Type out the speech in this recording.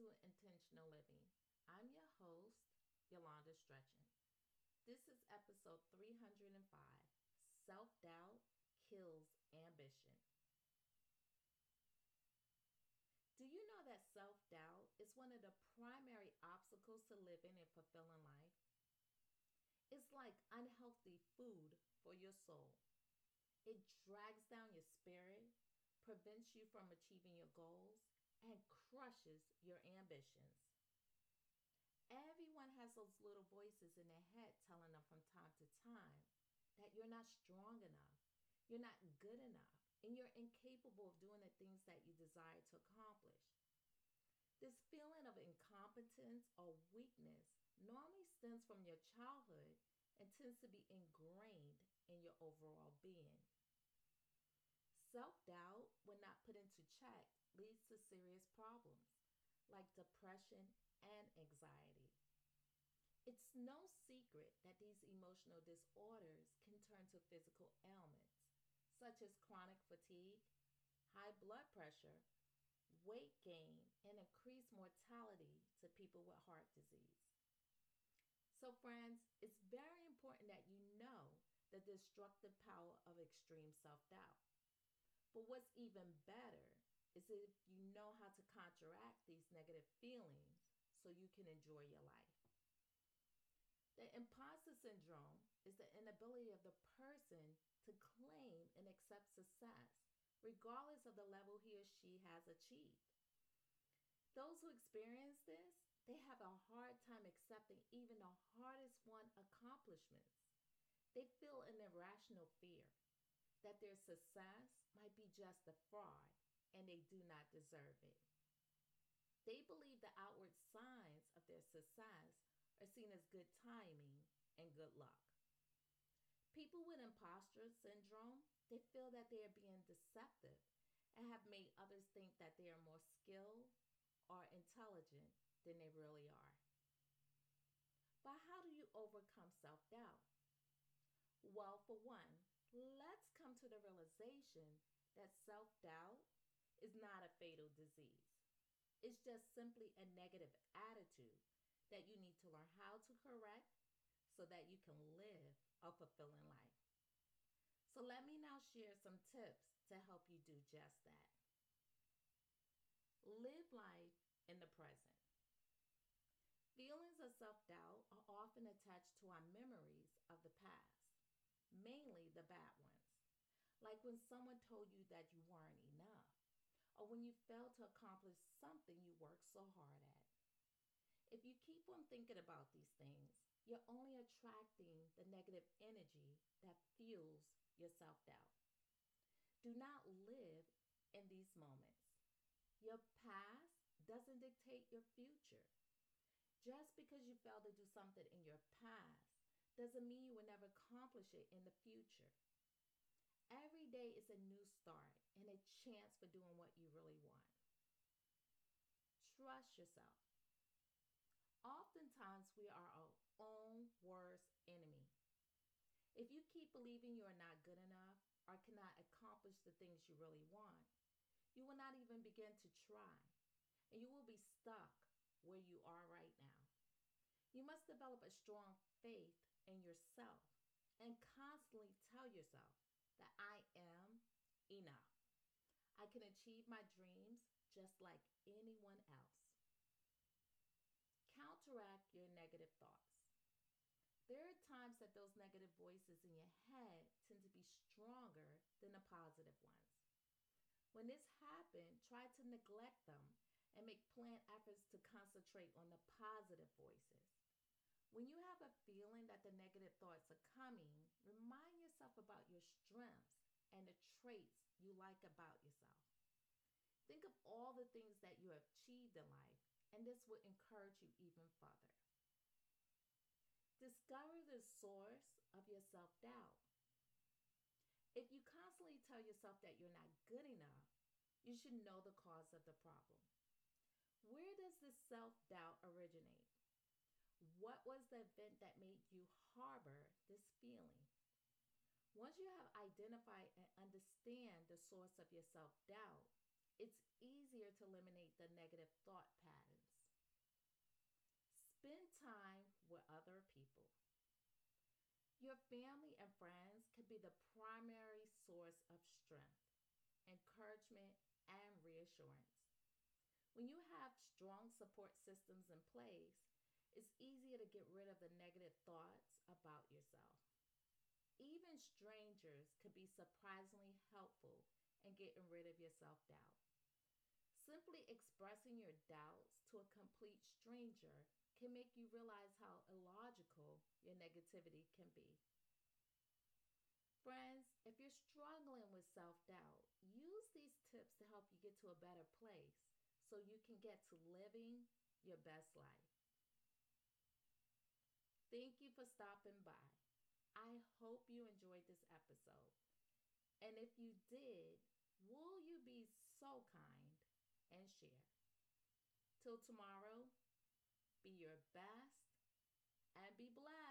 to Intentional Living. I'm your host, Yolanda Stretchen. This is episode 305 Self Doubt Kills Ambition. Do you know that self doubt is one of the primary obstacles to living a fulfilling life? It's like unhealthy food for your soul. It drags down your spirit, prevents you from achieving your goals, and crushes your ambitions. Everyone has those little voices in their head telling them from time to time that you're not strong enough, you're not good enough, and you're incapable of doing the things that you desire to accomplish. This feeling of incompetence or weakness normally stems from your childhood and tends to be ingrained in your overall being. Self doubt, when not put into check, leads to serious problems like depression and anxiety. It's no secret that these emotional disorders can turn to physical ailments such as chronic fatigue, high blood pressure, weight gain, and increased mortality to people with heart disease. So, friends, it's very important that you know the destructive power of extreme self doubt. But what's even better is if you know how to counteract these negative feelings so you can enjoy your life. The imposter syndrome is the inability of the person to claim and accept success, regardless of the level he or she has achieved. Those who experience this, they have a hard time accepting even the hardest won accomplishments. They feel an irrational fear that their success might be just a fraud and they do not deserve it. They believe the outward signs of their success are seen as good timing and good luck. People with imposter syndrome, they feel that they are being deceptive and have made others think that they are more skilled or intelligent than they really are. But how do you overcome self doubt? Well, for one, let's come to the realization that self doubt is not a fatal disease. It's just simply a negative attitude that you need to learn how to correct so that you can live a fulfilling life. So, let me now share some tips to help you do just that. Live life in the present. Feelings of self doubt are often attached to our memories of the past, mainly the bad ones. Like when someone told you that you weren't or when you fail to accomplish something you worked so hard at. If you keep on thinking about these things, you're only attracting the negative energy that fuels your self doubt. Do not live in these moments. Your past doesn't dictate your future. Just because you failed to do something in your past doesn't mean you will never accomplish it in the future. Every day is a new start and a chance for doing what you really want. Trust yourself. Oftentimes, we are our own worst enemy. If you keep believing you are not good enough or cannot accomplish the things you really want, you will not even begin to try, and you will be stuck where you are right now. You must develop a strong faith in yourself and constantly tell yourself that I am enough. I can achieve my dreams just like anyone else. Counteract your negative thoughts. There are times that those negative voices in your head tend to be stronger than the positive ones. When this happens, try to neglect them and make planned efforts to concentrate on the positive voices. When you have a feeling that the negative thoughts are coming, remind yourself about your strengths and the traits you like about yourself. Think of all the things that you have achieved in life, and this will encourage you even further. Discover the source of your self doubt. If you constantly tell yourself that you're not good enough, you should know the cause of the problem. Where does this self doubt originate? What was the event that made you harbor this feeling? Once you have identified and understand the source of your self doubt, it's easier to eliminate the negative thought patterns. Spend time with other people. Your family and friends can be the primary source of strength, encouragement, and reassurance. When you have strong support systems in place, it's easier to get rid of the negative thoughts about yourself. Even strangers can be surprisingly helpful in getting rid of your self doubt. Simply expressing your doubts to a complete stranger can make you realize how illogical your negativity can be. Friends, if you're struggling with self doubt, use these tips to help you get to a better place so you can get to living your best life. Thank you for stopping by. I hope you enjoyed this episode. And if you did, will you be so kind and share? Till tomorrow, be your best and be blessed.